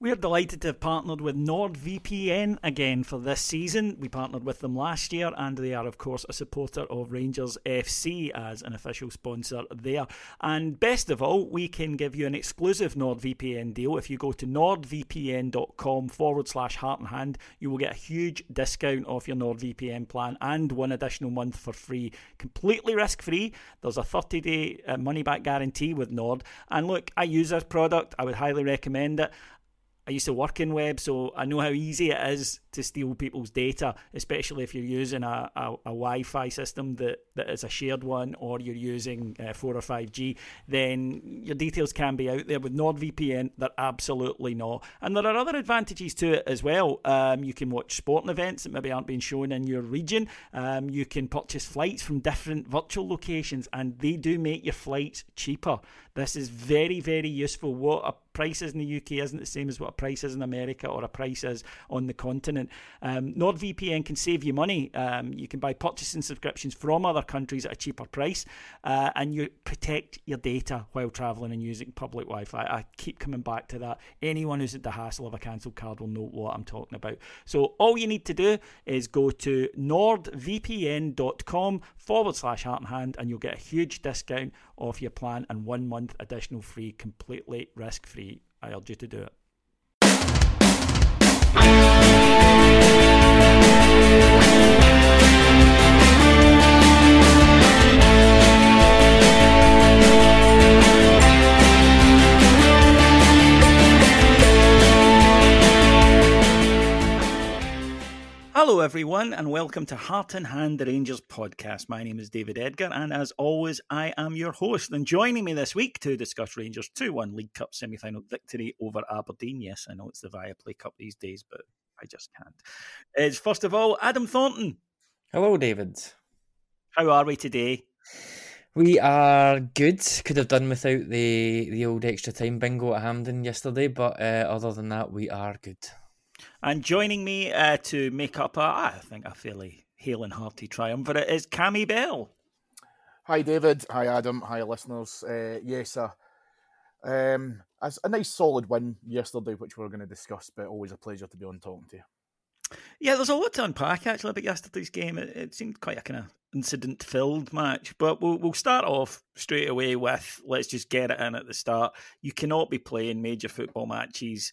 We're delighted to have partnered with NordVPN again for this season. We partnered with them last year, and they are, of course, a supporter of Rangers FC as an official sponsor there. And best of all, we can give you an exclusive NordVPN deal. If you go to nordvpn.com forward slash heart and hand, you will get a huge discount off your NordVPN plan and one additional month for free. Completely risk free. There's a 30 day uh, money back guarantee with Nord. And look, I use this product, I would highly recommend it. I used to work in web, so I know how easy it is to steal people's data, especially if you're using a, a, a Wi Fi system that, that is a shared one or you're using uh, 4 or 5G. Then your details can be out there. With NordVPN, they're absolutely not. And there are other advantages to it as well. Um, you can watch sporting events that maybe aren't being shown in your region. Um, you can purchase flights from different virtual locations, and they do make your flights cheaper. This is very, very useful. What a price is in the UK isn't the same as what a price is in America or a price is on the continent. Um, NordVPN can save you money. Um, you can buy purchasing subscriptions from other countries at a cheaper price, uh, and you protect your data while travelling and using public Wi-Fi. I keep coming back to that. Anyone who's at the hassle of a cancelled card will know what I'm talking about. So all you need to do is go to nordvpn.com forward slash heart and hand, and you'll get a huge discount off your plan and one month additional free, completely risk free. I urge everyone, and welcome to Heart and Hand, the Rangers podcast. My name is David Edgar, and as always, I am your host. And joining me this week to discuss Rangers 2 1 League Cup semi final victory over Aberdeen. Yes, I know it's the Viaplay Cup these days, but I just can't. It's first of all, Adam Thornton. Hello, David. How are we today? We are good. Could have done without the the old extra time bingo at Hampden yesterday, but uh, other than that, we are good. And joining me uh, to make up a, I think, a fairly hale and hearty triumvirate is Cammy Bell. Hi, David. Hi, Adam. Hi, listeners. Uh, yes, uh, um, a nice solid win yesterday, which we're going to discuss, but always a pleasure to be on talking to you. Yeah, there's a lot to unpack actually about yesterday's game. It, it seemed quite a kind of incident filled match, but we'll, we'll start off straight away with let's just get it in at the start. You cannot be playing major football matches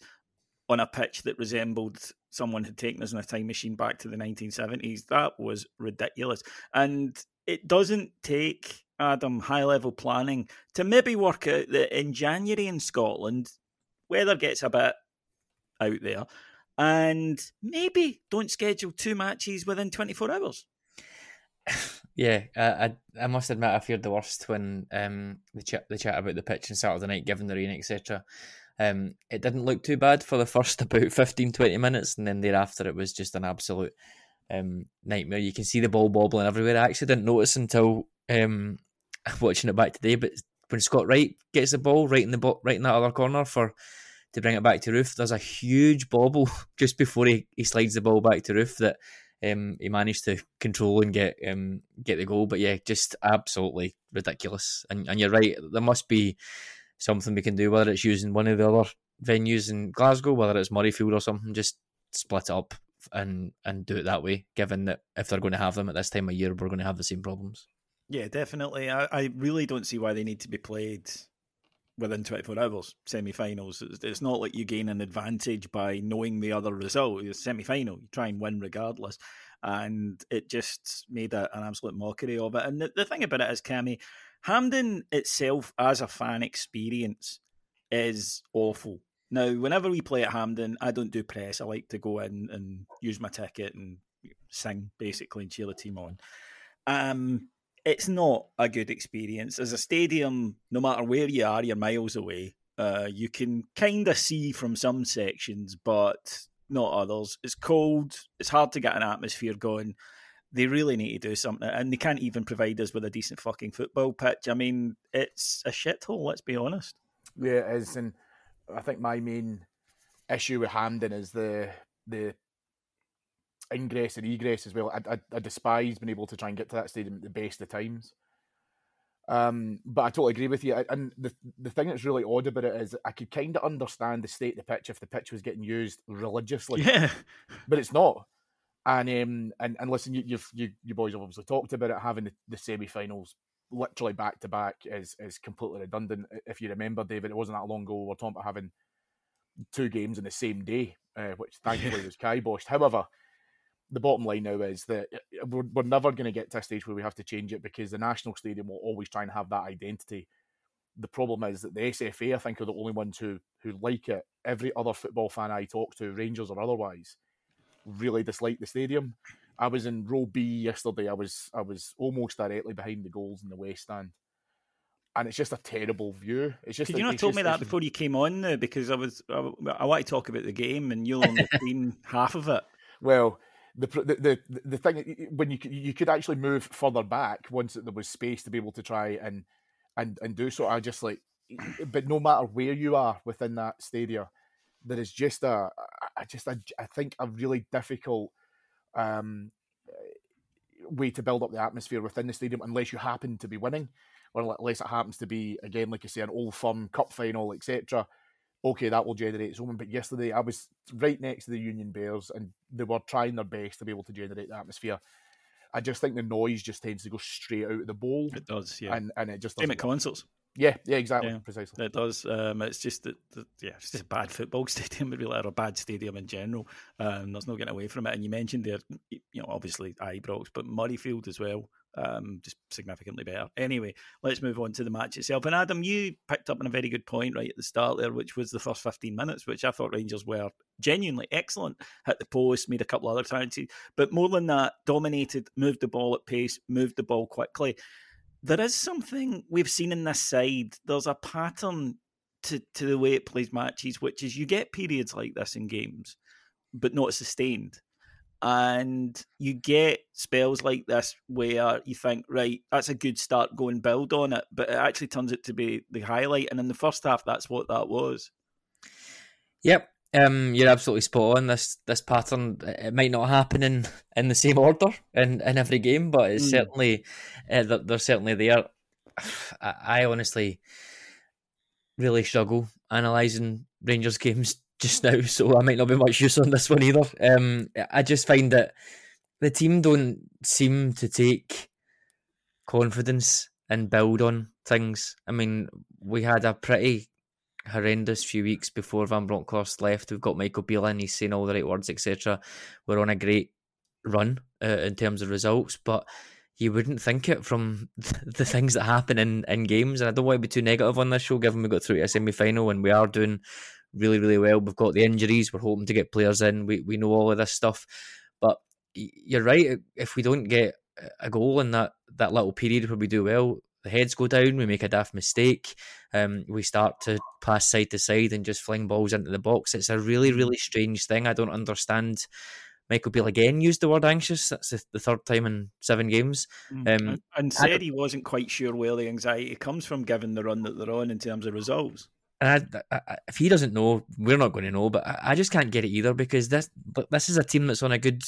on a pitch that resembled someone had taken us in a time machine back to the 1970s. That was ridiculous. And it doesn't take Adam high level planning to maybe work out that in January in Scotland, weather gets a bit out there, and maybe don't schedule two matches within 24 hours. Yeah, I I must admit I feared the worst when um the chat the chat about the pitch on Saturday night, given the rain, etc. Um, it didn't look too bad for the first about 15, 20 minutes, and then thereafter it was just an absolute um, nightmare. You can see the ball wobbling everywhere. I actually didn't notice until um, watching it back today, but when Scott Wright gets the ball right in the bo- right in that other corner for to bring it back to Roofe. There's a huge bobble just before he, he slides the ball back to Roofe that um, he managed to control and get um, get the goal. But yeah, just absolutely ridiculous. And and you're right, there must be something we can do, whether it's using one of the other venues in Glasgow, whether it's Murrayfield or something, just split it up and and do it that way. Given that if they're going to have them at this time of year, we're going to have the same problems. Yeah, definitely. I, I really don't see why they need to be played within 24 hours, semi finals. It's, not like you gain an advantage by knowing the other result. It's semi final, you try and win regardless. And it just made a, an absolute mockery of it. And the, the thing about it is, Cammy, Hampden itself as a fan experience is awful. Now, whenever we play at Hampden, I don't do press. I like to go in and use my ticket and sing basically and cheer the team on. Um, it's not a good experience. As a stadium, no matter where you are, you're miles away. Uh, you can kind of see from some sections, but not others. It's cold. It's hard to get an atmosphere going. They really need to do something, and they can't even provide us with a decent fucking football pitch. I mean, it's a shithole. Let's be honest. Yeah, it is, and I think my main issue with Hampden is the the ingress and egress as well. I, I, I, despise being able to try and get to that stadium at the best of times. Um, but I totally agree with you. And the the thing that's really odd about it is I could kind of understand the state of the pitch if the pitch was getting used religiously. Yeah, but it's not. And um, and and listen, you you've, you you boys have obviously talked about it having the, the semi-finals literally back to back is is completely redundant. If you remember, David, it wasn't that long ago we were talking about having two games in the same day, uh, which thankfully was kiboshed. However, the bottom line now is that uh, we're, we're never going to get to a stage where we have to change it because the national stadium will always try and have that identity. The problem is that the SFA, I think, are the only ones who who like it. Every other football fan I talk to, Rangers or otherwise, really dislike the stadium. I was in row B yesterday. I was I was almost directly behind the goals in the west stand, and it's just a terrible view. It's just. Could you not told just, me that before you came on? Though, because I was I, I want to talk about the game, and you'll only seen half of it. Well, the the the, the thing when you you could actually move further back once there was space to be able to try and and and do so. I just like, but no matter where you are within that stadium, there is just a, a just a, I think a really difficult um, way to build up the atmosphere within the stadium unless you happen to be winning, or unless it happens to be again, like I say, an old firm cup final, etc okay, that will generate its own. But yesterday, I was right next to the Union Bears, and they were trying their best to be able to generate the atmosphere. I just think the noise just tends to go straight out of the bowl. It does, yeah, and and it just same at concerts. Yeah, yeah, exactly, yeah, precisely. It does. Um, it's just that, yeah, it's just a bad football stadium, really, or a bad stadium in general. Um, there's no getting away from it. And you mentioned there, you know, obviously Ibrox, but Murrayfield as well um, just significantly better. Anyway, let's move on to the match itself. And Adam, you picked up on a very good point right at the start there, which was the first 15 minutes, which I thought Rangers were genuinely excellent. Hit the post, made a couple other chances, but more than that, dominated, moved the ball at pace, moved the ball quickly. There is something we've seen in this side. There's a pattern to, to the way it plays matches, which is you get periods like this in games, but not sustained and you get spells like this where you think, right, that's a good start, go and build on it, but it actually turns out to be the highlight. And in the first half, that's what that was. Yep, um, you're absolutely spot on. This this pattern it might not happen in, in the same order in, in every game, but it's mm. certainly uh, they're certainly there. I, I honestly really struggle analysing Rangers games just now, so I might not be much use on this one either. Um, I just find that the team don't seem to take confidence and build on things. I mean, we had a pretty horrendous few weeks before Van Bronckhorst left. We've got Michael Beale in, he's saying all the right words, etc. We're on a great run uh, in terms of results, but you wouldn't think it from the things that happen in, in games. And I don't want to be too negative on this show, given we got through to a semi final and we are doing really, really well. We've got the injuries. We're hoping to get players in. We we know all of this stuff, but you're right. If we don't get a goal in that that little period where we do well, the heads go down. We make a daft mistake. Um, we start to pass side to side and just fling balls into the box. It's a really, mm. really strange thing. I don't understand. Michael Beale again used the word anxious. That's the third time in seven games. Mm. Um, and said he wasn't quite sure where the anxiety comes from given the run that they're on in terms of results. and I, I, if he doesn't know, we're not going to know. But I, I, just can't get it either because this, this is a team that's on a good,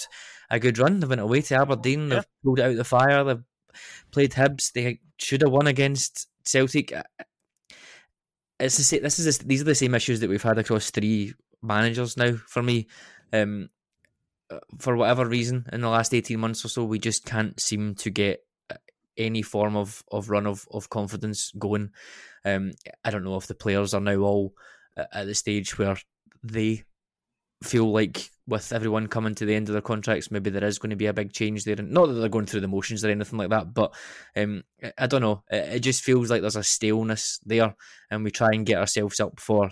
a good run. They've went away to Aberdeen. They've pulled it out the fire. They've played Hibs. They should have won against Celtic. It's the same, this is these are the same issues that we've had across three managers now. For me, um, for whatever reason, in the last eighteen months or so, we just can't seem to get any form of, of run of, of confidence going. Um, I don't know if the players are now all at the stage where they feel like with everyone coming to the end of their contracts, maybe there is going to be a big change there. And not that they're going through the motions or anything like that, but um, I don't know. It, just feels like there's a staleness there, and we try and get ourselves up for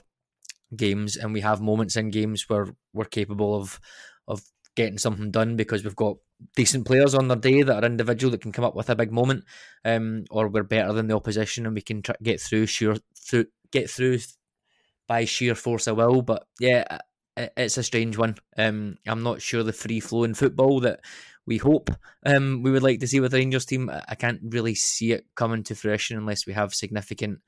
games, and we have moments in games where we're capable of of getting something done because we've got decent players on their day that are individual that can come up with a big moment, um, or we're better than the opposition and we can try, get through sure through get through by sheer force of will. But yeah, it's a strange one. Um, I'm not sure the free flowing football that we hope um, we would like to see with the Rangers team. I can't really see it coming to fruition unless we have significant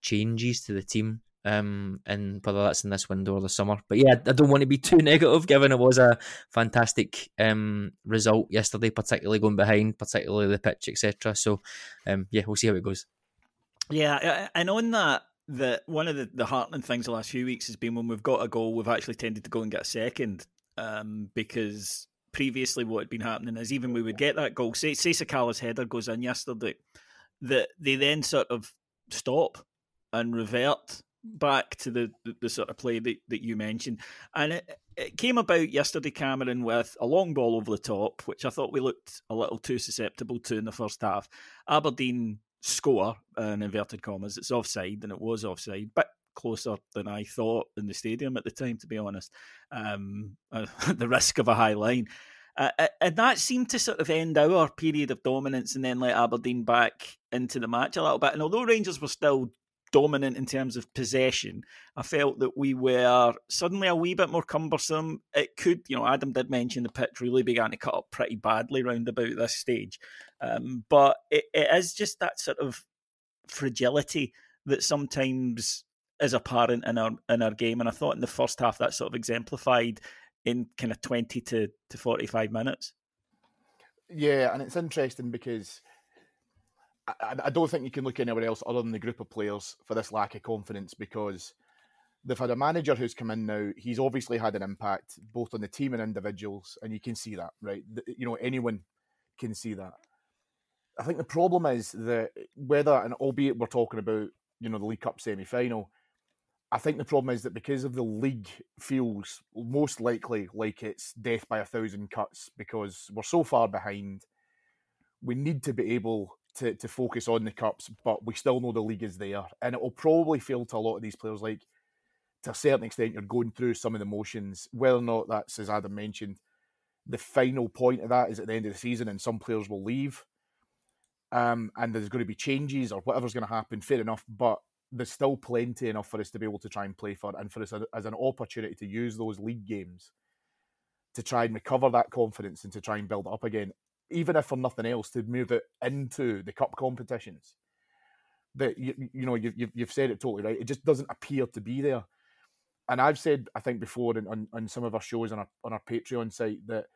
changes to the team um, and whether that's in this window or the summer. But yeah, I don't want to be too negative, given it was a fantastic um, result yesterday, particularly going behind, particularly the pitch, etc. So um, yeah, we'll see how it goes. Yeah, and on that, the one of the, the heartening things the last few weeks has been when we've got a goal, we've actually tended to go and get a second um, because previously what had been happening is even we would get that goal, say, say Sakala's header goes in yesterday, that they then sort of stop and revert back to the, the, the, sort of play that, that you mentioned. And it, it came about yesterday, Cameron, with a long ball over the top, which I thought we looked a little too susceptible to in the first half. Aberdeen score, in inverted commas, it's offside, and it was offside, but closer than I thought in the stadium at the time, to be honest, um, uh, the risk of a high line. Uh, and that seemed to sort of end our period of dominance and then let Aberdeen back into the match a little bit. And although Rangers were still dominant in terms of possession. I felt that we were suddenly a wee bit more cumbersome. It could, you know, Adam did mention the pitch really began to cut up pretty badly round about this stage. Um, but it, it is just that sort of fragility that sometimes is apparent in our in our game. And I thought in the first half that sort of exemplified in kind of twenty to, to forty five minutes. Yeah, and it's interesting because I, I, don't think you can look anywhere else other than the group of players for this lack of confidence because they've had a manager who's come in now. He's obviously had an impact both on the team and individuals, and you can see that, right? You know, anyone can see that. I think the problem is that whether, and albeit we're talking about, you know, the League Cup semi final, I think the problem is that because of the league feels most likely like it's death by a thousand cuts because we're so far behind, we need to be able to, to focus on the cups, but we still know the league is there. And it will probably feel to a lot of these players like, to a certain extent, you're going through some of the motions. Whether or not that's, as Adam mentioned, the final point of that is at the end of the season and some players will leave. Um, and there's going to be changes or whatever's going to happen, fair enough. But there's still plenty enough for us to be able to try and play for and for us as an opportunity to use those league games to try and recover that confidence and to try and build up again even if for nothing else, to move it into the cup competitions. That you, you know, you've, you've said it totally right. It just doesn't appear to be there. And I've said, I think before on, on some of our shows on our on our Patreon site that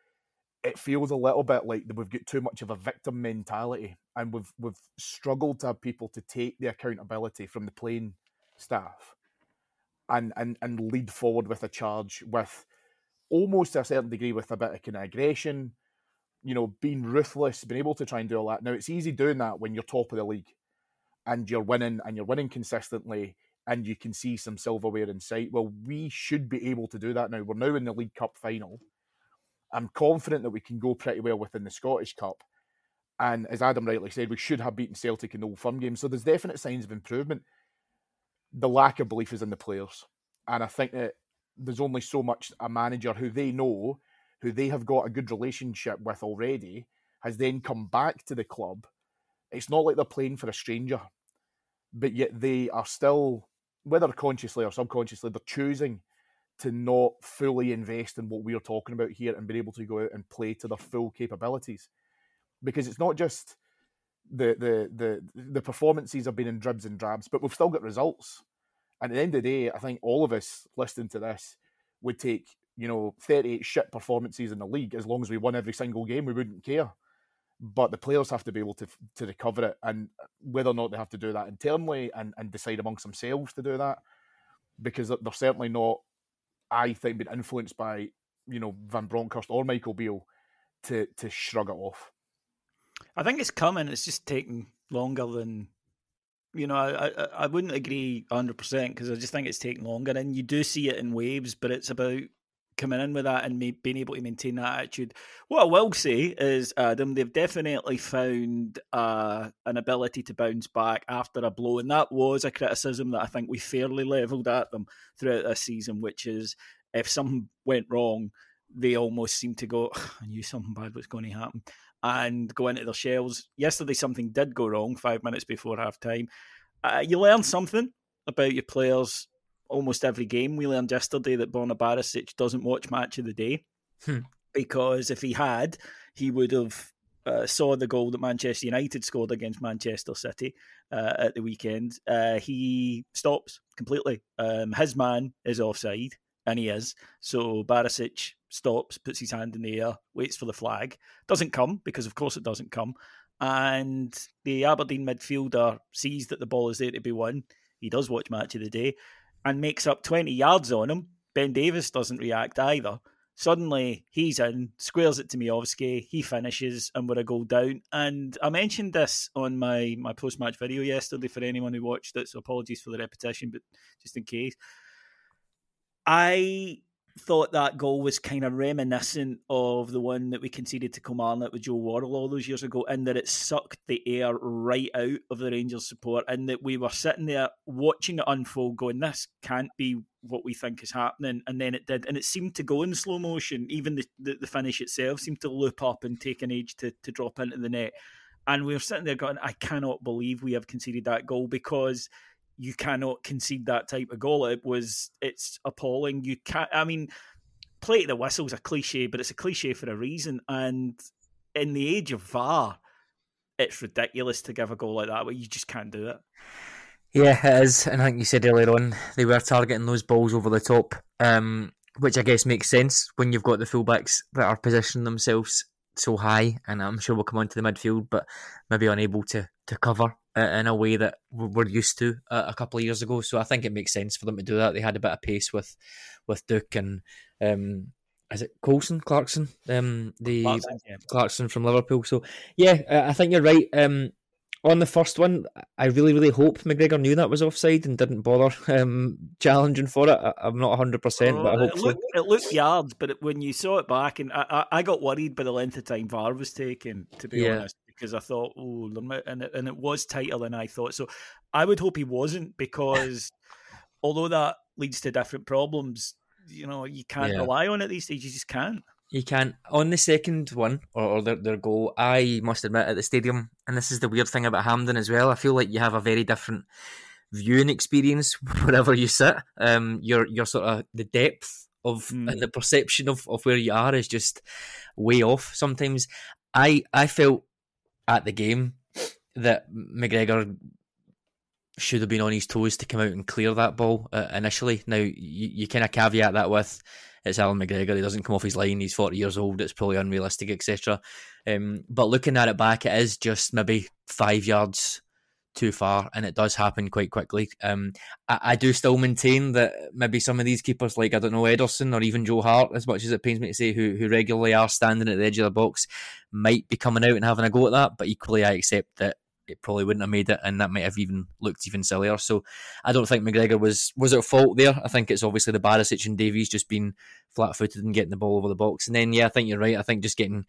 it feels a little bit like that we've got too much of a victim mentality, and we've we've struggled to have people to take the accountability from the playing staff, and and and lead forward with a charge with almost to a certain degree with a bit of kind of aggression, you know, being ruthless, being able to try and do all that. Now it's easy doing that when you're top of the league and you're winning and you're winning consistently and you can see some silverware in sight. Well, we should be able to do that now. We're now in the League Cup final. I'm confident that we can go pretty well within the Scottish Cup. And as Adam rightly said, we should have beaten Celtic in the Old Firm game. So there's definite signs of improvement. The lack of belief is in the players. And I think that there's only so much a manager who they know who they have got a good relationship with already, has then come back to the club. It's not like they're playing for a stranger, but yet they are still, whether consciously or subconsciously, they're choosing to not fully invest in what we're talking about here and be able to go out and play to their full capabilities. Because it's not just the the the the performances have been in dribs and drabs, but we've still got results. And at the end of the day, I think all of us listening to this would take, you know, 38 shit performances in the league as long as we won every single game, we wouldn't care. But the players have to be able to to recover it, and whether or not they have to do that internally and, and decide amongst themselves to do that, because they're certainly not, I think, been influenced by you know Van Bronckhorst or Michael Beale to to shrug it off. I think it's coming. It's just taking longer than you know. I I, I wouldn't agree hundred percent because I just think it's taking longer, and you do see it in waves. But it's about coming in with that and being able to maintain that attitude. What I will say is, Adam, they've definitely found uh, an ability to bounce back after a blow, and that was a criticism that I think we fairly levelled at them throughout this season, which is if something went wrong, they almost seem to go, I knew something bad was going to happen, and go into their shells. Yesterday, something did go wrong five minutes before half time. Uh, you learn something about your players almost every game. We learned yesterday that Borna Barisic doesn't watch match of the day hmm. because if he had, he would have uh, saw the goal that Manchester United scored against Manchester City uh, at the weekend. Uh, he stops completely. Um, his man is offside and he is. So Barisic stops, puts his hand in the air, waits for the flag. Doesn't come because, of course, it doesn't come. And the Aberdeen midfielder sees that the ball is there to be won. He does watch match of the day and makes up 20 yards on him. Ben Davies doesn't react either. Suddenly, he's in, squares it to Miovski, he finishes, and we're a goal down. And I mentioned this on my, my post match video yesterday for anyone who watched it, so apologies for the repetition, but just in case. I thought that goal was kind of reminiscent of the one that we conceded to Kilmarnock with Joe Worrall all those years ago, in that it sucked the air right out of the Rangers support, and that we were sitting there watching it unfold, going, "This can't be what we think is happening," and then it did, and it seemed to go in slow motion. Even the the, the finish itself seemed to loop up and take an age to to drop into the net. And we were sitting there going, I cannot believe we have conceded that goal because you cannot concede that type of goal. It was it's appalling. You can't. I mean, play the whistle's a cliche, but it's a cliche for a reason. And in the age of VAR, it's ridiculous to give a goal like that, but you just can't do it. Yeah, it is. And I think you said earlier on they were targeting those balls over the top, um, which I guess makes sense when you've got the fullbacks that are positioning themselves so high. And I'm sure we'll come on to the midfield, but maybe unable to to cover in a way that we're used to a couple of years ago. So I think it makes sense for them to do that. They had a bit of pace with with Duk and um, is it Colson Clarkson, um, the Clarkson, yeah. Clarkson, from Liverpool. So yeah, I think you're right. Um, on the first one, I really, really hope McGregor knew that was offside and didn't bother um, challenging for it. I, am not 100, percent but I hope it looked, so. It looked yards, but it, when you saw it back, and I, I, I, got worried by the length of time VAR was taking. To be yeah. honest, because I thought, oh, and it, and it was tighter than I thought. So I would hope he wasn't because although that leads to different problems, you know, you can't yeah. rely on it these days. You just can't. You can't. On the second one, or, or their, their goal, I must admit, at the stadium, and this is the weird thing about Hampden as well, I feel like you have a very different viewing experience wherever you sit. Um, your your sort of the depth of mm. and the perception of, of where you are is just way off. Sometimes I I felt at the game that McGregor should have been on his toes to come out and clear that ball uh, initially. Now, you, you kind of caveat that with it's Allan McGregor, he doesn't come off his line, he's 40 years old, it's probably unrealistic, etc. Um, but looking at it back, it is just maybe five yards too far, and it does happen quite quickly. Um, I, I, do still maintain that maybe some of these keepers, like I don't know Ederson or even Joe Hart, as much as it pains me to say, who who regularly are standing at the edge of the box, might be coming out and having a go at that. But equally, I accept that it probably wouldn't have made it, and that might have even looked even sillier. So I don't think McGregor was was at fault there. I think it's obviously the Barisic and Davies just being flat footed and getting the ball over the box. And then yeah, I think you're right. I think just getting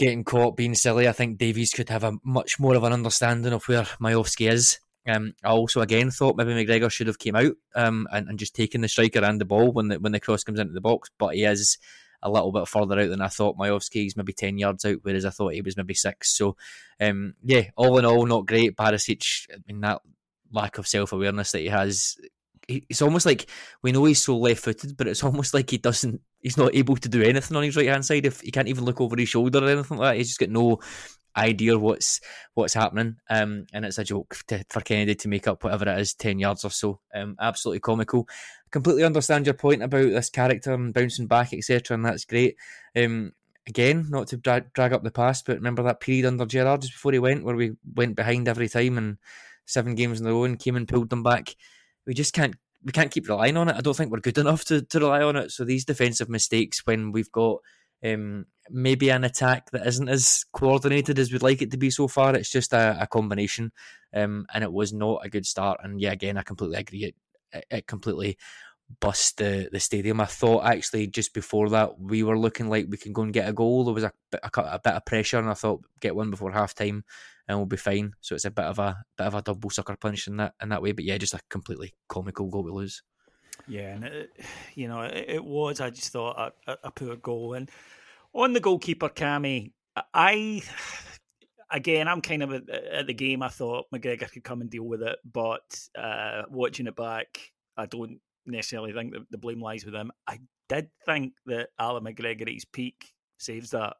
getting caught being silly. I think Davies could have a much more of an understanding of where Miovski is. Um, I also again thought maybe McGregor should have came out um, and, and just taken the striker and the ball when the when the cross comes into the box, but he is a little bit further out than I thought. Miovski's maybe ten yards out, whereas I thought he was maybe six. So, um, yeah, all in all, not great. Barisic, I mean that lack of self awareness that he has it's almost like we know he's so left footed, but it's almost like he doesn't, he's not able to do anything on his right hand side. If he can't even look over his shoulder or anything like that, he's just got no idea what's what's happening. Um, and it's a joke to, for Kennedy to make up whatever it is, ten yards or so. Um, absolutely comical. Completely understand your point about this character and bouncing back, etc. And that's great. Um, again, not to drag, drag up the past, but remember that period under Gerrard just before he went, where we went behind every time and seven games in a row and came and pulled them back. We just can't we can't keep relying on it. I don't think we're good enough to, to rely on it. So these defensive mistakes when we've got um, maybe an attack that isn't as coordinated as we'd like it to be so far. It's just a, a combination, um, and it was not a good start. And yeah, again, I completely agree. It, it completely bust the, the stadium. I thought actually just before that we were looking like we can go and get a goal. There was a, a, a bit of pressure, and I thought get one before half time and we'll be fine. So it's a bit of a bit of a double sucker punch in that in that way. But yeah, just a completely comical goal to lose. Yeah, and it, you know it, it, was. I just thought a, a poor goal. And on the goalkeeper, Cammy, I again, I'm kind of at the game. I thought McGregor could come and deal with it, but uh, watching it back, I don't necessarily think that the blame lies with him. I did think that Allan McGregor at his peak saves that.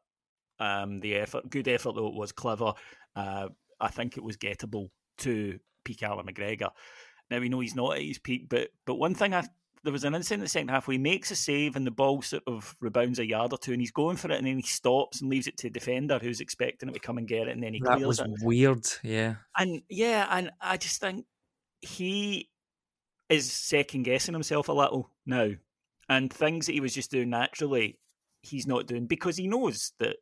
Um, the effort, good effort though, it was clever. Uh, I think it was gettable to peak Allan McGregor. Now we know he's not at his peak, but but one thing I there was an incident in the second half where he makes a save and the ball sort of rebounds a yard or two and he's going for it and then he stops and leaves it to the defender who's expecting it to come and get it and then he that was it. weird, yeah. And yeah, and I just think he is second guessing himself a little now, and things that he was just doing naturally, he's not doing because he knows that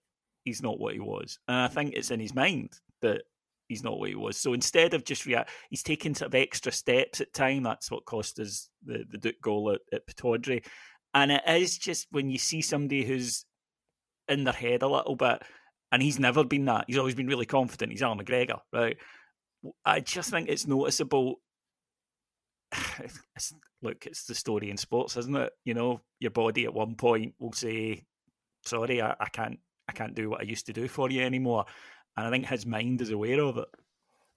he's not what he was, and I think it's in his mind that he's not what he was. So instead of just react, he's taking sort of extra steps at time. That's what cost us the the Duk goal at, at Pittodrie. And it is just when you see somebody who's in their head a little bit, and he's never been that. He's always been really confident. He's Allan McGregor, right? I just think it's noticeable. Look, it's the story in sports, isn't it? You know, your body at one point will say, "Sorry, I, I can't, I can't do what I used to do for you anymore," and I think his mind is aware of it.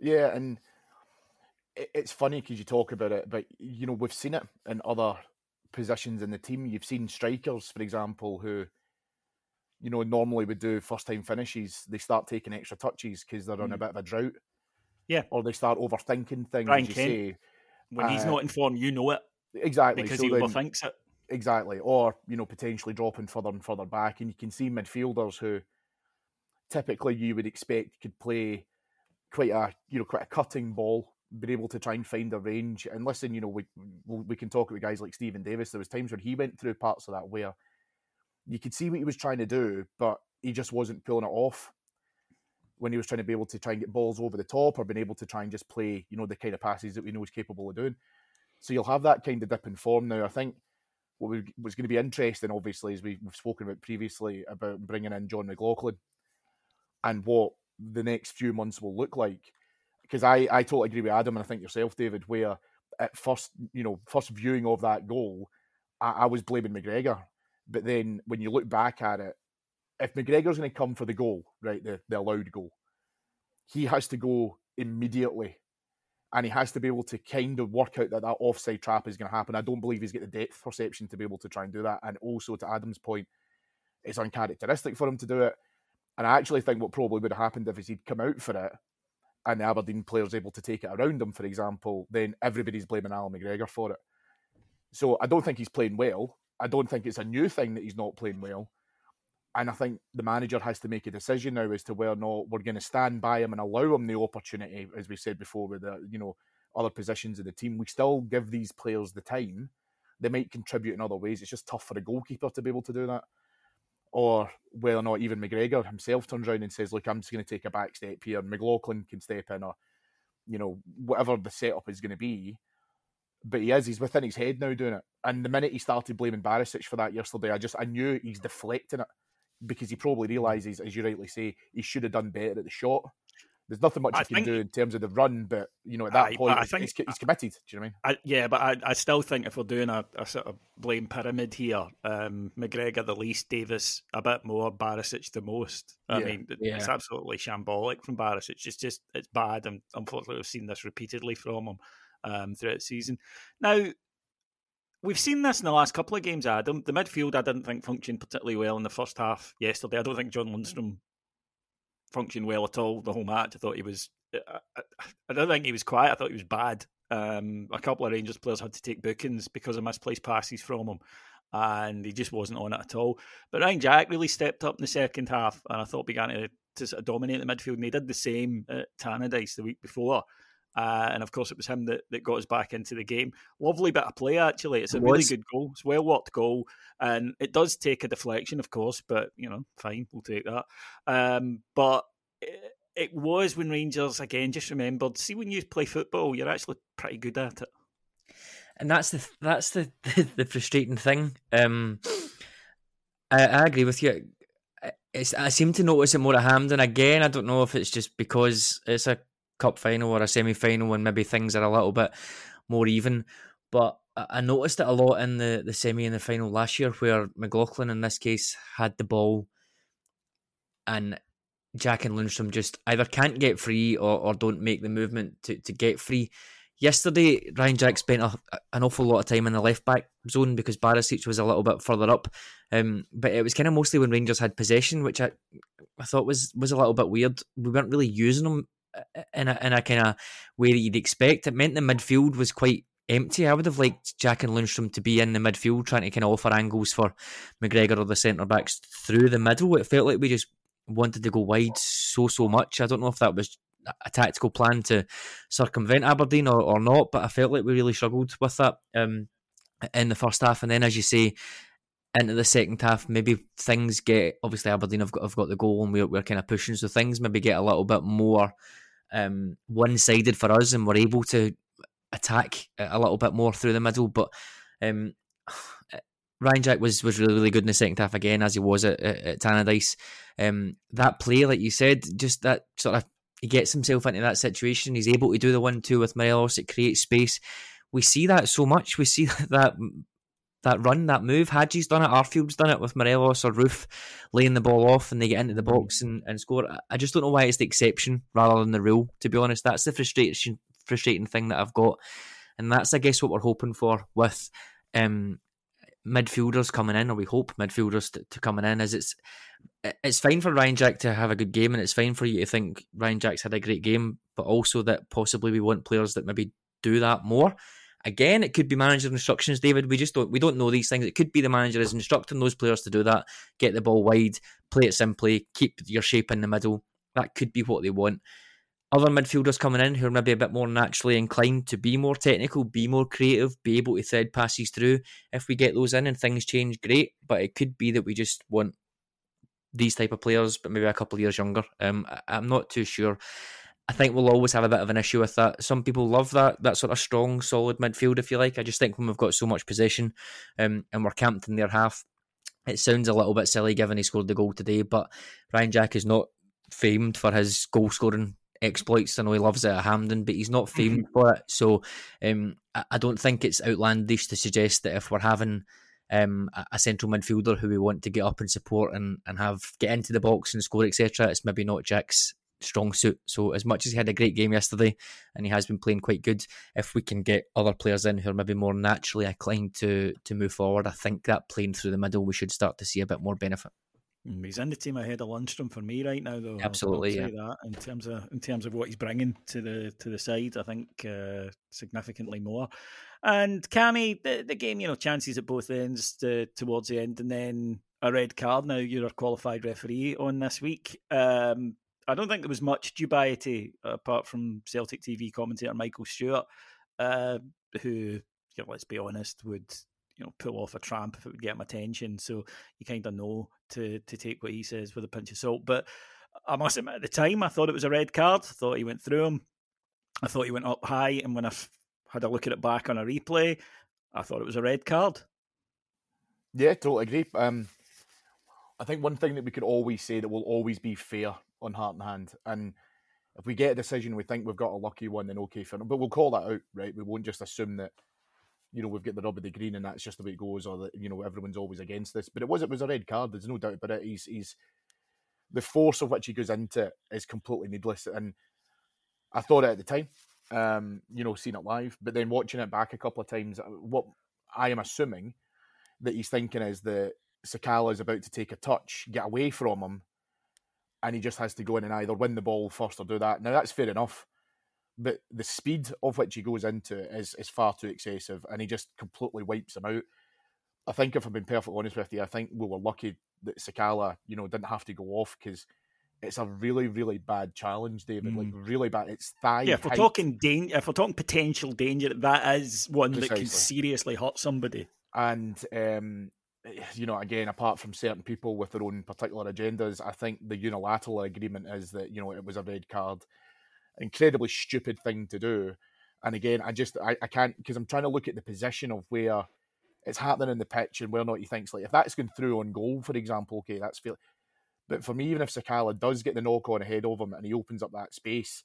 Yeah, and it's funny because you talk about it, but you know we've seen it in other positions in the team. You've seen strikers, for example, who you know normally would do first time finishes. They start taking extra touches because they're mm. on a mm. bit of a drought. Yeah, or they start overthinking things. Brian you Kent, say when uh, he's not informed, you know it exactly because so he then, overthinks it. Exactly, or you know potentially dropping further and further back, and you can see midfielders who typically you would expect could play quite a you know quite a cutting ball, be able to try and find a range. And listen, you know we we can talk about guys like Steven Davis. There was times when he went through parts of that where you could see what he was trying to do, but he just wasn't pulling it off when he was trying to be able to try and get balls over the top or being able to try and just play, you know, the kind of passes that we know he's capable of doing. So you'll have that kind of dip in form now. I think what was going to be interesting, obviously, as we've spoken about previously, about bringing in Jon McLaughlin and what the next few months will look like. Because I, I totally agree with Adam and I think yourself, David, where at first, you know, first viewing of that goal, I, I was blaming McGregor. But then when you look back at it, if McGregor's going to come for the goal, right, the, the allowed goal, he has to go immediately and he has to be able to kind of work out that that offside trap is going to happen. I don't believe he's got the depth perception to be able to try and do that. And also, to Adam's point, it's uncharacteristic for him to do it. And I actually think what probably would have happened if he'd come out for it and the Aberdeen players able to take it around him, for example, then everybody's blaming Allan McGregor for it. So I don't think he's playing well. I don't think it's a new thing that he's not playing well. And I think the manager has to make a decision now as to whether or not we're going to stand by him and allow him the opportunity, as we said before, with the you know other positions of the team. We still give these players the time. They might contribute in other ways. It's just tough for a goalkeeper to be able to do that or whether or not even McGregor himself turns around and says, "Look, I'm just going to take a back step here." McLaughlin can step in, or you know, whatever the setup is going to be. But he is, he's within his head now doing it. And the minute he started blaming Barisic for that yesterday, I just I knew he's deflecting it because he probably realizes, as you rightly say, he should have done better at the shot. There's nothing much I he can do in terms of the run, but you know at that I, point I think, he's, he's, committed. Do you know what I mean? yeah, but I, I still think if we're doing a, a sort of blame pyramid here, um, McGregor the least, Davies a bit more, Barisic the most. I yeah. mean, yeah. it's absolutely shambolic from Barisic. It's just it's bad, and unfortunately we've seen this repeatedly from him um, throughout the season. Now We've seen this in the last couple of games, Adam. The midfield I didn't think functioned particularly well in the first half yesterday. I don't think John Lundstram function well at all the whole match. I thought he was. I, I don't think he was quiet. I thought he was bad. Um, a couple of Rangers players had to take bookings because of misplaced passes from him, and he just wasn't on it at all. But Ryan Jack really stepped up in the second half, and I thought began to, to sort of dominate the midfield. And he did the same at Tannadice the week before. Uh, and of course, it was him that, that got us back into the game. Lovely bit of play, actually. It's a it really good goal. It's well worked goal, and it does take a deflection, of course, but you know, fine, we'll take that. Um, but it, it was when Rangers again just remembered. See, when you play football, you're actually pretty good at it, and that's the that's the the, the frustrating thing. Um, I, I agree with you. It's, I seem to notice it more at Hampden again. I don't know if it's just because it's a cup final or a semi final and maybe things are a little bit more even. But I noticed it a lot in the, the semi and the final last year where McLaughlin in this case had the ball and Jack and Lundstram just either can't get free or, or don't make the movement to, to get free. Yesterday, Ryan Jack spent a, an awful lot of time in the left back zone because Barisic was a little bit further up. Um, but it was kind of mostly when Rangers had possession, which I I thought was was a little bit weird. We weren't really using them in a, in a kind of way that you'd expect. It meant the midfield was quite empty. I would have liked Jack and Lundstram to be in the midfield, trying to kind of offer angles for McGregor or the centre backs through the middle. It felt like we just wanted to go wide so so much. I don't know if that was a tactical plan to circumvent Aberdeen or, or not, but I felt like we really struggled with that um, in the first half. And then, as you say, into the second half, maybe things get obviously Aberdeen have got have got the goal and we're, we're kind of pushing, so things maybe get a little bit more um, one sided for us, and we're able to attack a little bit more through the middle. But um, Ryan Jack was, was really really good in the second half again, as he was at, at, at Tannadice. Um, that play, like you said, just that sort of he gets himself into that situation. He's able to do the one two with Morelos. It creates space. We see that so much. We see that that run, that move. Hagi's done it, Arfield's done it with Morelos or Roofe laying the ball off and they get into the box and, and score. I just don't know why it's the exception rather than the rule, to be honest. That's the frustration frustrating thing that I've got. And that's I guess what we're hoping for with um, midfielders coming in, or we hope midfielders to, to coming in, is it's it's fine for Ryan Jack to have a good game and it's fine for you to think Ryan Jack's had a great game, but also that possibly we want players that maybe do that more. Again, it could be manager instructions, David. We just don't we don't know these things. It could be the manager is instructing those players to do that, get the ball wide, play it simply, keep your shape in the middle. That could be what they want. Other midfielders coming in who are maybe a bit more naturally inclined to be more technical, be more creative, be able to thread passes through. If we get those in and things change, great. But it could be that we just want these type of players, but maybe a couple of years younger. Um, I'm not too sure. I think we'll always have a bit of an issue with that. Some people love that that sort of strong, solid midfield, if you like. I just think when we've got so much possession um, and we're camped in their half, it sounds a little bit silly given he scored the goal today. But Ryan Jack is not famed for his goal scoring exploits. I know he loves it at Hampden, but he's not famed mm-hmm. for it. So um, I don't think it's outlandish to suggest that if we're having um, a central midfielder who we want to get up and support and, and have get into the box and score, etc., it's maybe not Jack's strong suit. So as much as he had a great game yesterday and he has been playing quite good, if we can get other players in who are maybe more naturally inclined to to move forward, I think that playing through the middle we should start to see a bit more benefit. Mm, he's in the team ahead of Lundstram for me right now, though. Absolutely, yeah. That in terms of in terms of what he's bringing to the to the side, I think uh, significantly more. And Cammy, the, the game, you know, chances at both ends to, towards the end, and then a red card. Now you're a qualified referee on this week. Um, I don't think there was much dubiety apart from Celtic TV commentator Michael Stewart, uh, who, you know, let's be honest, would you know pull off a tramp if it would get him attention. So you kind of know to to take what he says with a pinch of salt. But I must admit, at the time, I thought it was a red card. I thought he went through him. I thought he went up high, and when I f- had a look at it back on a replay, I thought it was a red card. Yeah, totally agree. Um, I think one thing that we could always say that will always be fair on Heart and Hand, and if we get a decision we think we've got a lucky one, then okay, for but we'll call that out, right? We won't just assume that you know we've got the rub of the green and that's just the way it goes, or that you know everyone's always against this. But it was it was a red card. There's no doubt about it. He's he's the force of which he goes into it is completely needless, and I thought it at the time. Um, you know, seeing it live, but then watching it back a couple of times, uh, what I am assuming that he's thinking is that Sakala is about to take a touch, get away from him, and he just has to go in and either win the ball first or do that. Now that's fair enough, but the speed of which he goes into is is far too excessive, and he just completely wipes him out. I think if I'm being perfectly honest with you, I think we were lucky that Sakala, you know, didn't have to go off because it's a really, really bad challenge, David. Mm. Like really bad. It's thigh. Yeah, if we're height. talking danger, if we're talking potential danger, that is one Precisely. that can seriously hurt somebody. And um, Eh, you know, again, apart from certain people with their own particular agendas, I think the unilateral agreement is that you know it was a red card. Incredibly stupid thing to do. And again, I just I, I can't because I'm trying to look at the position of where it's happening in the pitch and where not he thinks like if that's going through on goal, for example, okay, that's feel. But for me, even if Sakala does get the knock on ahead of him and he opens up that space,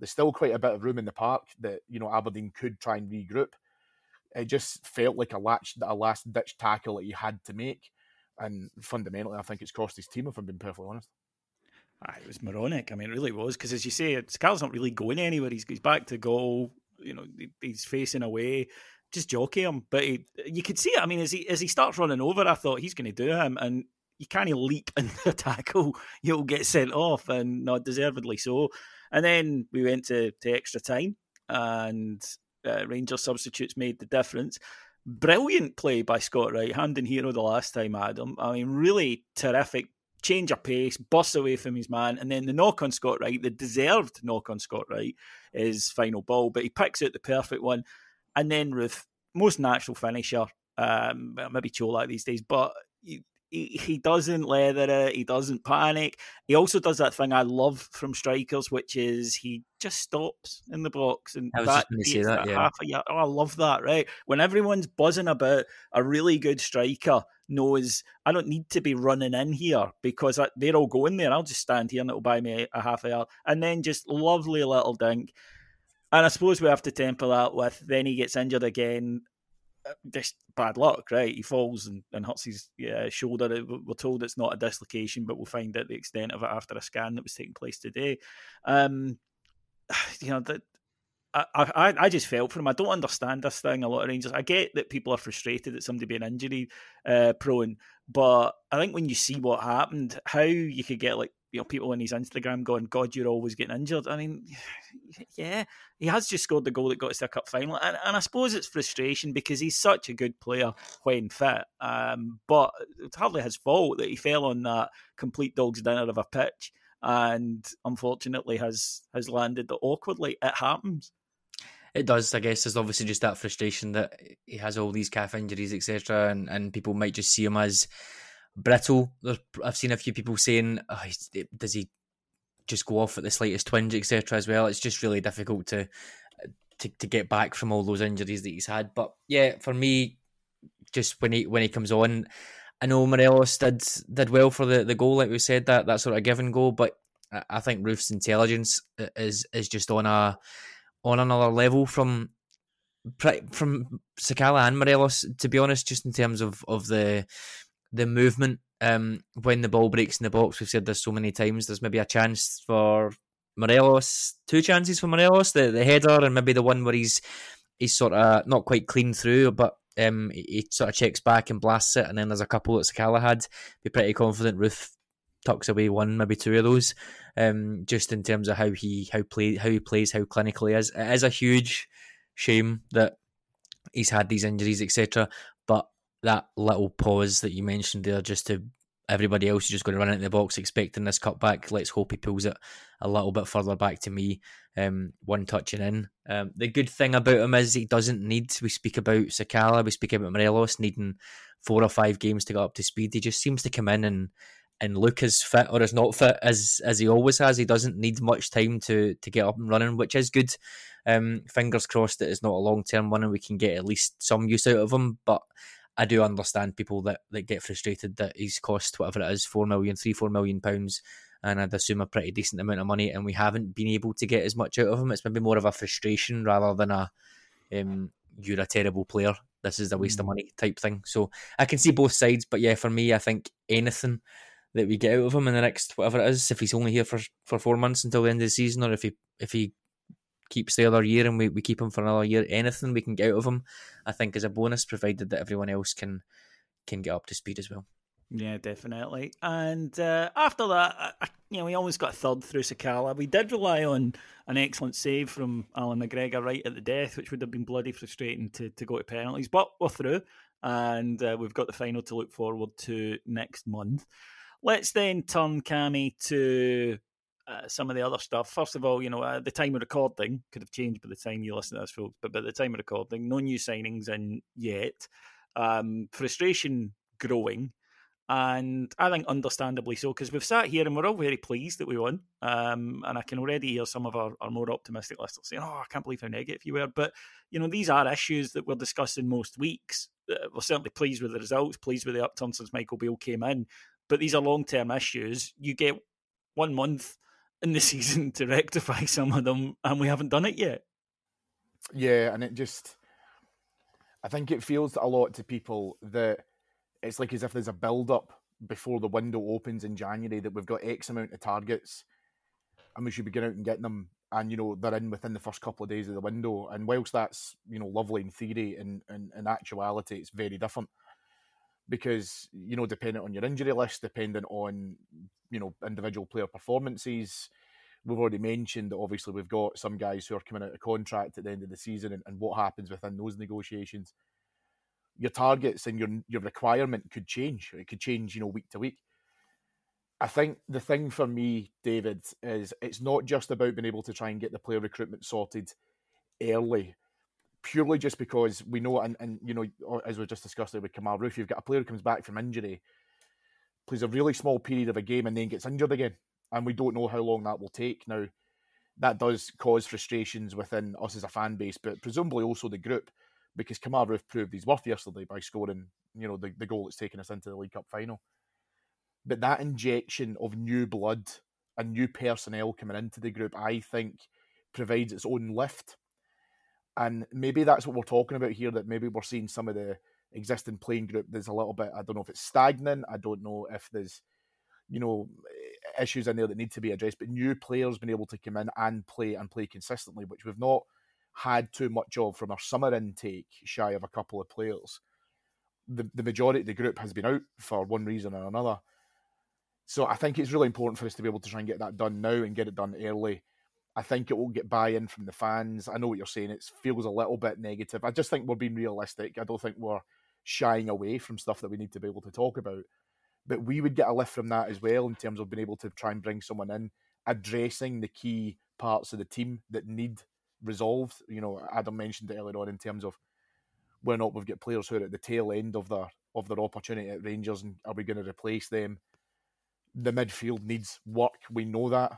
there's still quite a bit of room in the park that you know Aberdeen could try and regroup it just felt like a latch, a last ditch tackle that he had to make, and fundamentally, I think it's cost his team. If I'm being perfectly honest. Ah, it was moronic. I mean, it really was because, as you say, Scar's not really going anywhere. He's, he's back to goal. You know, he's facing away. Just jockey him, but he, you could see it. I mean, as he as he starts running over, I thought he's going to do him, and you can't leap into the tackle. You'll get sent off, and not deservedly so. And then we went to, to extra time, and uh, Rangers substitutes made the difference. Brilliant play by Scott Wright, Hampden hero the last time, Adam. I mean, really terrific change of pace, bust away from his man, and then the knock on Scott Wright, the deserved knock on Scott Wright, is final ball, but he picks out the perfect one. And then Roofe, most natural finisher, um, maybe Čolak these days, but he, he doesn't leather it. He doesn't panic. He also does that thing I love from strikers, which is he just stops in the box and I was that, just say that, yeah. half a year. Oh, I love that. Right when everyone's buzzing about a really good striker knows I don't need to be running in here because they're all going there. I'll just stand here and it'll buy me a half a yard, and then just lovely little dink. And I suppose we have to temper that with then he gets injured again just bad luck, right? He falls and, and hurts his yeah, shoulder. We're told it's not a dislocation, but we'll find out the extent of it after a scan that was taking place today. Um, you know that. I, I, I just felt for him. I don't understand this thing. A lot of Rangers. I get that people are frustrated at somebody being injury uh, prone, but I think when you see what happened, how you could get like you know people on his Instagram going, "God, you're always getting injured." I mean, yeah, he has just scored the goal that got us to a cup final, and, and I suppose it's frustration because he's such a good player when fit. Um, but it's hardly his fault that he fell on that complete dog's dinner of a pitch, and unfortunately has has landed awkwardly. It happens. It does, I guess. There's obviously just that frustration that he has all these calf injuries, etc., and and people might just see him as brittle. I've seen a few people saying, oh, "Does he just go off at the slightest twinge, etc." As well, it's just really difficult to, to to get back from all those injuries that he's had. But yeah, for me, just when he when he comes on, I know Morelos did did well for the, the goal, like we said that that sort of given goal. But I think Roofe's intelligence is is just on a on another level from from Sakala and Morelos. To be honest, just in terms of of the the movement um, when the ball breaks in the box. We've said this so many times. There's maybe a chance for Morelos, two chances for Morelos, the the header and maybe the one where he's he's sort of not quite clean through, but um, he, he, sort of checks back and blasts it. And then there's a couple that Sakala had. Be pretty confident Roofe tucks away one, maybe two of those. Um, just in terms of how he how play how he plays, how clinical he is. It is a huge shame that he's had these injuries, etc. That little pause that you mentioned there, just to everybody else is just going to run into the box expecting this cutback. Let's hope he pulls it a little bit further back to me, um, one touching in. Um, the good thing about him is he doesn't need. We speak about Sakala, we speak about Morelos needing four or five games to get up to speed. He just seems to come in and and look as fit or as not fit as as he always has. He doesn't need much time to to get up and running, which is good. Um, fingers crossed that it's not a long term one and we can get at least some use out of him. But I do understand people that, that get frustrated that he's cost whatever it is, four million, three, four million pounds, and I'd assume a pretty decent amount of money, and we haven't been able to get as much out of him. It's maybe more of a frustration rather than a um, you're a terrible player. This is a waste mm. of money type thing. So I can see both sides, but yeah, for me, I think anything that we get out of him in the next whatever it is, if he's only here for, for four months until the end of the season, or if he if he keeps the other year and we, we keep him for another year, anything we can get out of him, I think is a bonus, provided that everyone else can can get up to speed as well. Yeah, definitely. And uh, after that, you know, we almost got third through Sakala. We did rely on an excellent save from Allan McGregor right at the death, which would have been bloody frustrating to, to go to penalties. But we're through, and uh, we've got the final to look forward to next month. Let's then turn Cammy to uh, some of the other stuff. First of all, you know, uh, the time of recording could have changed by the time you listen to this, folks. But by the time of recording, no new signings in yet. Um, frustration growing and I think understandably so because we've sat here and we're all very pleased that we won. Um, and I can already hear some of our, our more optimistic listeners saying, "Oh, I can't believe how negative you were." But you know, these are issues that we're discussing most weeks. Uh, we're certainly pleased with the results, pleased with the upturn since Michael Beale came in. But these are long term issues. You get one month in the season to rectify some of them, and we haven't done it yet. Yeah, and it just, I think it feels a lot to people that it's like as if there's a build up before the window opens in January that we've got X amount of targets and we should be getting out and getting them. And you know they're in within the first couple of days of the window. And whilst that's you know lovely in theory, in in, in actuality, it's very different because you know depending on your injury list, depending on you know individual player performances. We've already mentioned that obviously we've got some guys who are coming out of contract at the end of the season, and, and what happens within those negotiations your targets and your your requirement could change. It could change, you know, week to week. I think the thing for me, David, is it's not just about being able to try and get the player recruitment sorted early, purely just because we know, and, and you know, as we just discussed with Kemar Roofe, you've got a player who comes back from injury, plays a really small period of a game, and then gets injured again, and we don't know how long that will take. Now, that does cause frustrations within us as a fan base, but presumably also the group because Kemar Roofe proved he's worth yesterday by scoring, you know, the, the goal that's taken us into the League Cup final. But that injection of new blood and new personnel coming into the group, I think, provides its own lift. And maybe that's what we're talking about here, that maybe we're seeing some of the existing playing group there's a little bit, I don't know if it's stagnant, I don't know if there's, you know, eh, issues in there that need to be addressed, but new players being able to come in and play and play consistently, which we've not had too much of from our summer intake, shy of a couple of players. The, the majority of the group has been out for one reason or another. So I think it's really important for us to be able to try and get that done now and get it done early. I think it will get buy-in from the fans. I know what you're saying. It feels a little bit negative. I just think we're being realistic. I don't think we're shying away from stuff that we need to be able to talk about. But we would get a lift from that as well in terms of being able to try and bring someone in, addressing the key parts of the team that need resolved. You know, Adam mentioned it earlier on in terms of whether or not we've got players who are at the tail end of their of their opportunity at Rangers, and are we going to replace them? The midfield needs work. We know that,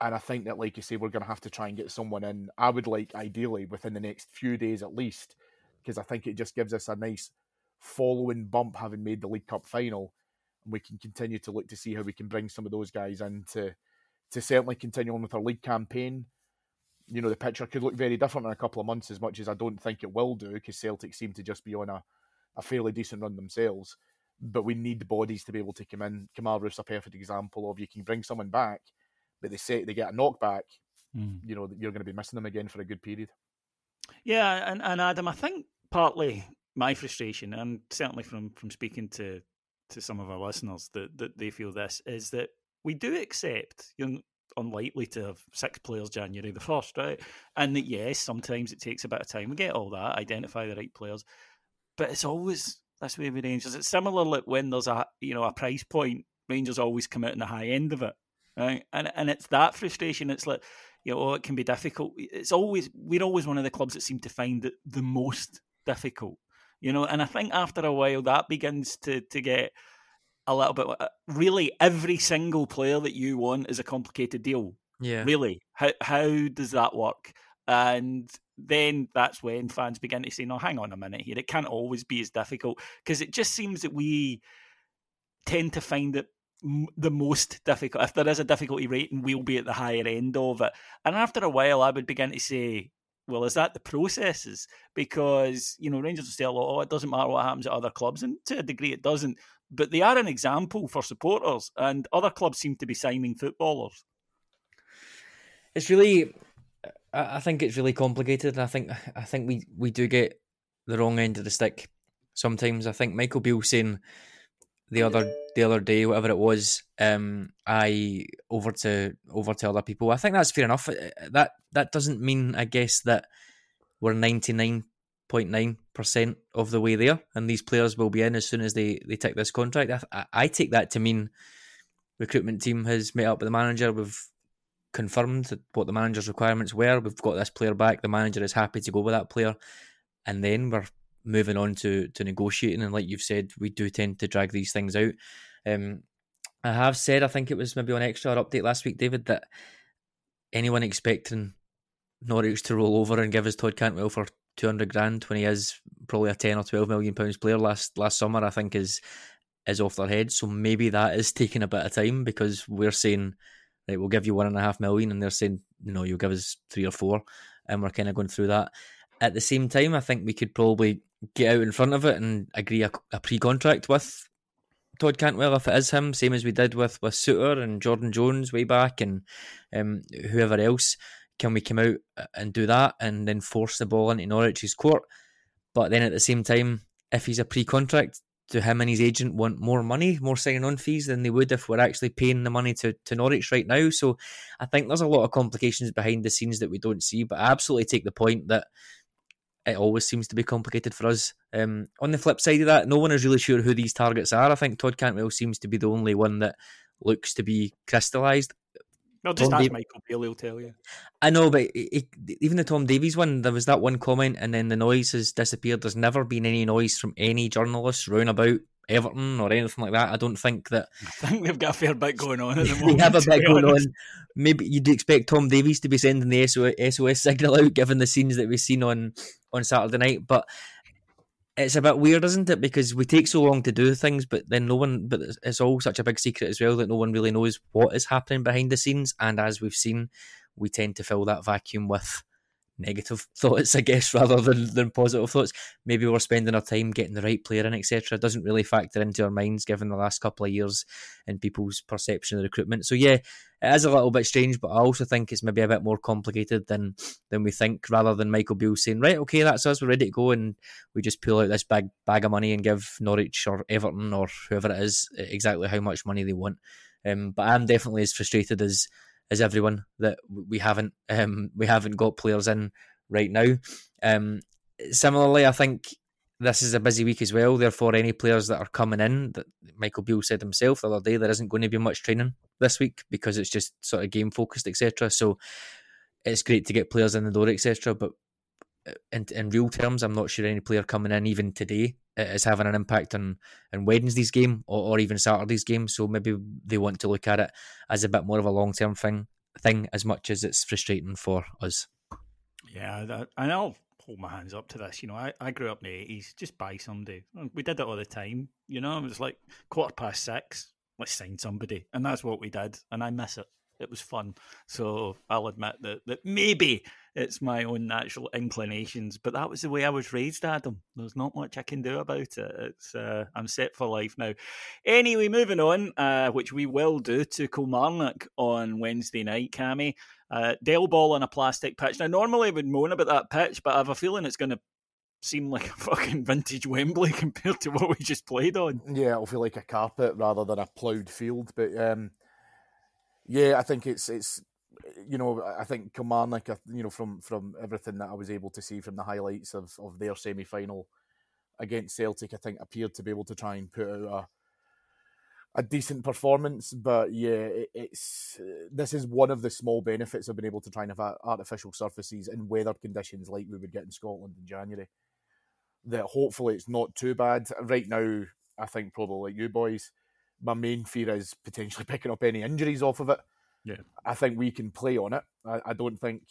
and I think that, like you say, we're going to have to try and get someone in. I would like, ideally, within the next few days at least, because I think it just gives us a nice following bump having made the League Cup final, and we can continue to look to see how we can bring some of those guys in to to certainly continue on with our league campaign you know, the picture could look very different in a couple of months, as much as I don't think it will do, because Celtic seem to just be on a, a fairly decent run themselves. But we need the bodies to be able to come in. Kemar Roofe's a perfect example of you can bring someone back, but they say they get a knockback, mm. you know, that you're going to be missing them again for a good period. Yeah, and, and Adam, I think partly my frustration, and certainly from from speaking to to some of our listeners that, that they feel this is that we do accept you're unlikely to have six players January the first, right? And that yes, sometimes it takes a bit of time. We get all that, identify the right players, but it's always this way with Rangers. It's similar like when there's a you know a price point, Rangers always come out in the high end of it, right? And and it's that frustration. It's like you know, oh, it can be difficult. It's always we're always one of the clubs that seem to find it the most difficult, you know. And I think after a while that begins to to get a little bit. Uh, really, every single player that you want is a complicated deal. Yeah. Really, how how does that work? And then that's when fans begin to say, "No, hang on a minute here. It can't always be as difficult because it just seems that we tend to find it the most difficult. If there is a difficulty rating, we'll be at the higher end of it. And after a while, I would begin to say, well, is that the processes? Because, you know, Rangers will say a lot, oh, it doesn't matter what happens at other clubs. And to a degree, it doesn't but they are an example for supporters, and other clubs seem to be signing footballers. It's really, I think it's really complicated. I think I think we we do get the wrong end of the stick sometimes. I think Michael Beale saying the other the other day, whatever it was, um, I over to over to other people. I think that's fair enough. Uh, that that doesn't mean, I guess, that we're ninety nine point nine percent of the way there, and these players will be in as soon as they they take this contract. I, I take that to mean recruitment team has met up with the manager. We've confirmed what the manager's requirements were. We've got this player back. The manager is happy to go with that player, and then we're moving on to to negotiating. And like you've said, we do tend to drag these things out. Um, I have said, I think it was maybe on extra update last week, David, that anyone expecting Norwich to roll over and give us Todd Cantwell for two hundred grand when he is probably a ten or twelve million pounds player last last summer, I think is is off their head. So maybe that is taking a bit of time because we're saying, right, we'll give you one and a half million, and they're saying, no, you'll give us three or four, and we're kind of going through that. At the same time, I think we could probably get out in front of it and agree a, a pre-contract with Todd Cantwell if it is him, same as we did with with Souttar and Jordan Jones way back, and um, whoever else. Can we come out and do that and then force the ball into Norwich's court? But then at the same time, if he's a pre-contract, do him and his agent want more money, more signing on fees than they would if we're actually paying the money to, to Norwich right now? So I think there's a lot of complications behind the scenes that we don't see. But I absolutely take the point that it always seems to be complicated for us. Um, on the flip side of that, no one is really sure who these targets are. I think Todd Cantwell seems to be the only one that looks to be crystallised. No, just Tom ask Michael Bailey will tell you. I know, but even the Tom Davies one, there was that one comment, and then the noise has disappeared. There's never been any noise from any journalists round about Everton or anything like that. I don't think that. I think they've got a fair bit going on at the moment. they have a bit going honest. on. Maybe you'd expect Tom Davies to be sending the SOS signal out, given the scenes that we've seen on on Saturday night. But it's a bit weird, isn't it? Because we take so long to do things, but then no one, but it's all such a big secret as well that no one really knows what is happening behind the scenes. And as we've seen, we tend to fill that vacuum with negative thoughts, I guess, rather than, than positive thoughts. Maybe we're spending our time getting the right player in, etc. Doesn't really factor into our minds given the last couple of years and people's perception of recruitment. So yeah, it is a little bit strange, but I also think it's maybe a bit more complicated than than we think. Rather than Michael Beale saying, "Right, okay, that's us, we're ready to go," and we just pull out this big bag of money and give Norwich or Everton or whoever it is exactly how much money they want. Um, but I'm definitely as frustrated as as everyone that we haven't um, we haven't got players in right now. Um, similarly, I think this is a busy week as well. Therefore, any players that are coming in, that Michael Beale said himself the other day, there isn't going to be much training this week because it's just sort of game focused, etc. So it's great to get players in the door, etc. But in, in real terms, I'm not sure any player coming in even today is having an impact on, on Wednesday's game or, or even Saturday's game. So maybe they want to look at it as a bit more of a long term thing, thing as much as it's frustrating for us. Yeah, that, and I'll hold my hands up to this. You know, I, I grew up in the 80s, just buy somebody. We did it all the time. You know, it was like quarter past six, let's sign somebody. And that's what we did. And I miss it. It was fun. So I'll admit that, that maybe it's my own natural inclinations, but that was the way I was raised, Adam. There's not much I can do about it. It's uh, I'm set for life now. Anyway, moving on, uh, which we will do to Kilmarnock on Wednesday night, Cammy. Uh, Dell ball on a plastic pitch. Now, normally I would moan about that pitch, but I have a feeling it's going to seem like a fucking vintage Wembley compared to what we just played on. Yeah, it'll feel like a carpet rather than a ploughed field. But um, yeah, I think it's it's you know I think Kilmarnock, you know from from everything that I was able to see from the highlights of of their semi final against Celtic, I think appeared to be able to try and put out a a decent performance, but yeah, it, it's this is one of the small benefits of being able to try and have artificial surfaces in weather conditions like we would get in Scotland in January. That hopefully it's not too bad. Right now, I think probably like you boys, my main fear is potentially picking up any injuries off of it. Yeah, I think we can play on it. I, I don't think.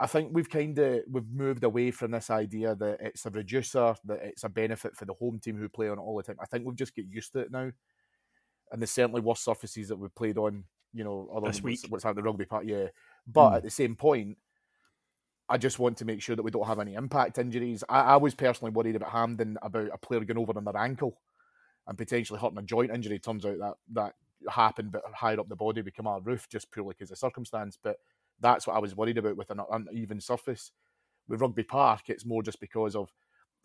I think we've kind of we've moved away from this idea that it's a reducer, that it's a benefit for the home team who play on it all the time. I think we've just get used to it now and there's certainly worse surfaces that we've played on, you know, other this week. What's, happened the Rugby Park, yeah. But mm. at the same point, I just want to make sure that we don't have any impact injuries. I, I was personally worried about Hampden about a player going over on their ankle and potentially hurting a joint injury. Turns out that that happened, but higher up the body become a roof just purely because of circumstance. But that's what I was worried about with an uneven surface. With rugby park, it's more just because of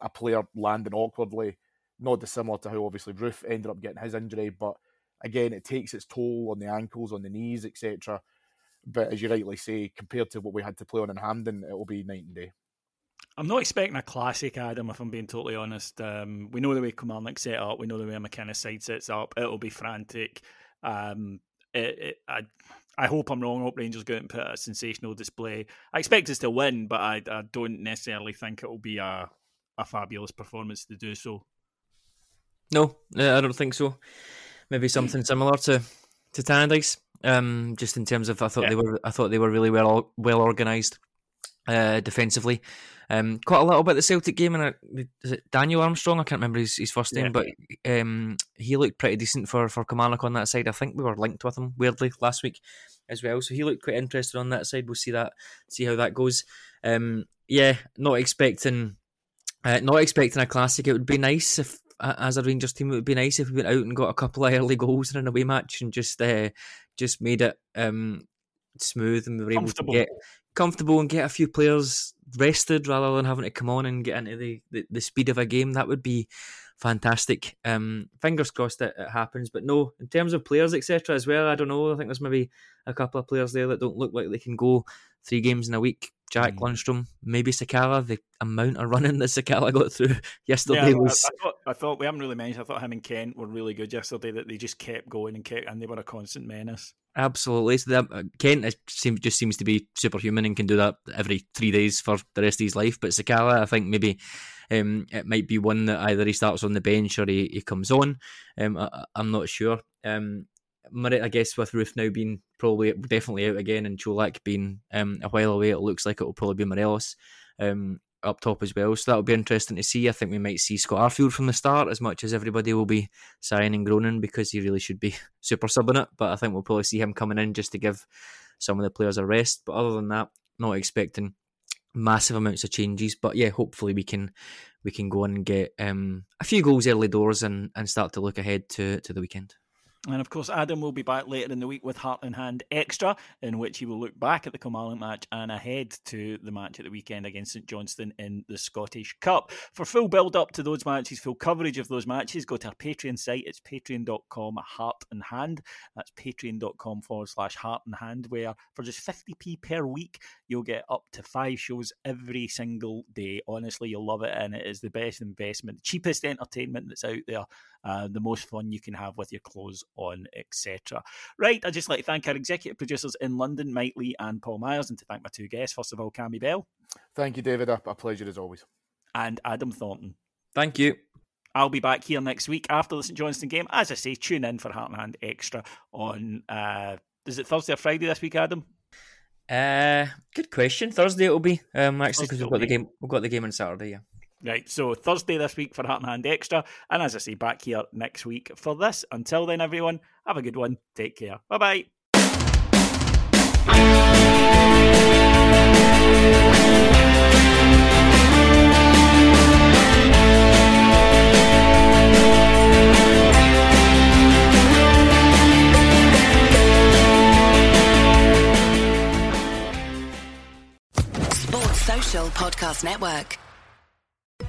a player landing awkwardly not dissimilar to how obviously Roofe ended up getting his injury, but again, it takes its toll on the ankles, on the knees, etc. But as you rightly say, compared to what we had to play on in Hampden, it will be night and day. I'm not expecting a classic Adam, if I'm being totally honest. Um, we know the way Kilmarnock set up, we know the way McInnes side sets up. It'll be frantic. Um, it, it, I, I hope I'm wrong. I hope Rangers go out and put a sensational display. I expect us to win, but I, I don't necessarily think it will be a, a fabulous performance to do so. No, I don't think so. Maybe something similar to to Tannadice. Um, just in terms of, I thought yeah. they were, I thought they were really well well organised uh, defensively. Um, quite a little bit the Celtic game, and is it Daniel Armstrong? I can't remember his, his first name, yeah. but um, he looked pretty decent for for Kilmarnock on that side. I think we were linked with him weirdly last week as well, so he looked quite interested on that side. We'll see that, see how that goes. Um, yeah, not expecting, uh, not expecting a classic. It would be nice if, as a Rangers team, it would be nice if we went out and got a couple of early goals in an away match and just uh, just made it um, smooth and we were able to get comfortable and get a few players rested rather than having to come on and get into the, the, the speed of a game. That would be fantastic. Um, fingers crossed that it happens. But no, in terms of players, etc., as well, I don't know. I think there's maybe a couple of players there that don't look like they can go three games in a week. Jack mm. Lundstram, maybe Sakala. The amount of running that Sakala got through yesterday yeah, was. I, I, thought, I thought we haven't really mentioned. I thought him and Kent were really good yesterday. That they just kept going and kept, and they were a constant menace. Absolutely. So that, uh, Kent is, just seems to be superhuman and can do that every three days for the rest of his life. But Sakala, I think maybe um, it might be one that either he starts on the bench or he, he comes on. Um, I, am not sure. Um, I guess with Roofe now being probably definitely out again and Čolak being um, a while away, it looks like it will probably be Morelos um, up top as well. So that'll be interesting to see. I think we might see Scott Arfield from the start as much as everybody will be sighing and groaning because he really should be super subbing it. But I think we'll probably see him coming in just to give some of the players a rest. But other than that, not expecting massive amounts of changes. But yeah, hopefully we can we can go and get um, a few goals early doors and, and start to look ahead to, to the weekend. And of course, Adam will be back later in the week with Heart and Hand Extra, in which he will look back at the Kilmarnock match and ahead to the match at the weekend against St Johnstone in the Scottish Cup. For full build up to those matches, full coverage of those matches, go to our Patreon site. It's patreon.com heart and hand. That's patreon.com forward slash heart and hand, where for just 50p per week, you'll get up to five shows every single day. Honestly, you'll love it, and it is the best investment, cheapest entertainment that's out there uh, the most fun you can have with your clothes on, etc. Right, I'd just like to thank our executive producers in London, Mike Lee and Paul Myers, and to thank my two guests. First of all, Cammy Bell. Thank you, David. A, a pleasure as always. And Adam Thornton. Thank you. I'll be back here next week after the St Johnstone game. As I say, tune in for Heart and Hand Extra on, uh, is it Thursday or Friday this week, Adam? Uh, good question. Thursday it'll be um actually because we've got the game. We've got the game on Saturday. Yeah. Right, so Thursday this week for Heart and Hand Extra, and as I say, back here next week for this. Until then, everyone, have a good one. Take care. Bye bye. Podcast Network.